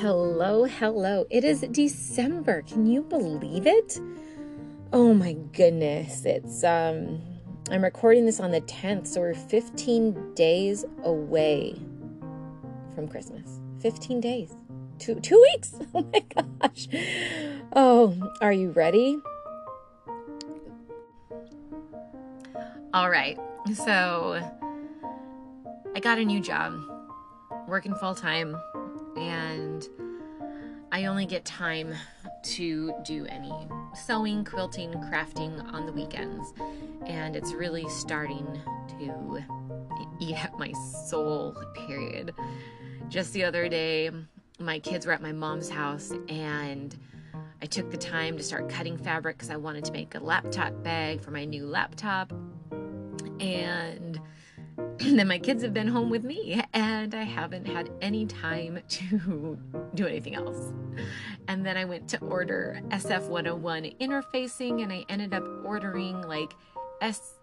Hello, hello. It is December. Can you believe it? Oh my goodness. It's um I'm recording this on the 10th, so we're 15 days away from Christmas. 15 days. 2 2 weeks. Oh my gosh. Oh, are you ready? All right. So I got a new job working full time I only get time to do any sewing, quilting, crafting on the weekends. And it's really starting to eat at my soul, period. Just the other day, my kids were at my mom's house and I took the time to start cutting fabric because I wanted to make a laptop bag for my new laptop. And then my kids have been home with me and I haven't had any time to do anything else. And then I went to order SF 101 interfacing and I ended up ordering like S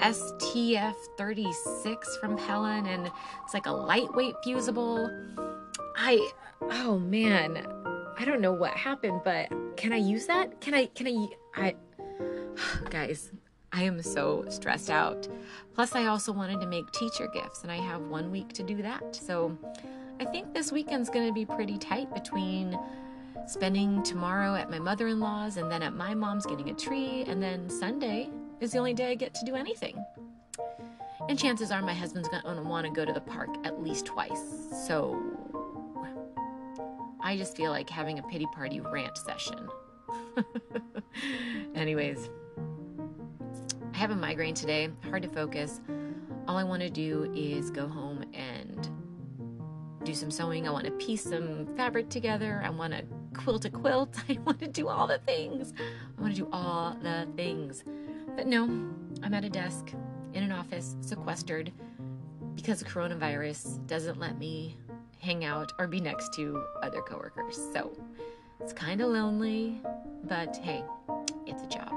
STF 36 from Pellon and it's like a lightweight fusible. I oh man, I don't know what happened, but can I use that? Can I can I I guys, I am so stressed out. Plus, I also wanted to make teacher gifts, and I have one week to do that. So, I think this weekend's going to be pretty tight between spending tomorrow at my mother in law's and then at my mom's getting a tree, and then Sunday is the only day I get to do anything. And chances are my husband's going to want to go to the park at least twice. So, I just feel like having a pity party rant session. Anyways, I have a migraine today, hard to focus. All I want to do is go home and do some sewing. I want to piece some fabric together. I want to quilt a quilt. I want to do all the things. I want to do all the things. But no, I'm at a desk in an office, sequestered, because coronavirus doesn't let me hang out or be next to other coworkers. So it's kind of lonely, but hey, it's a job.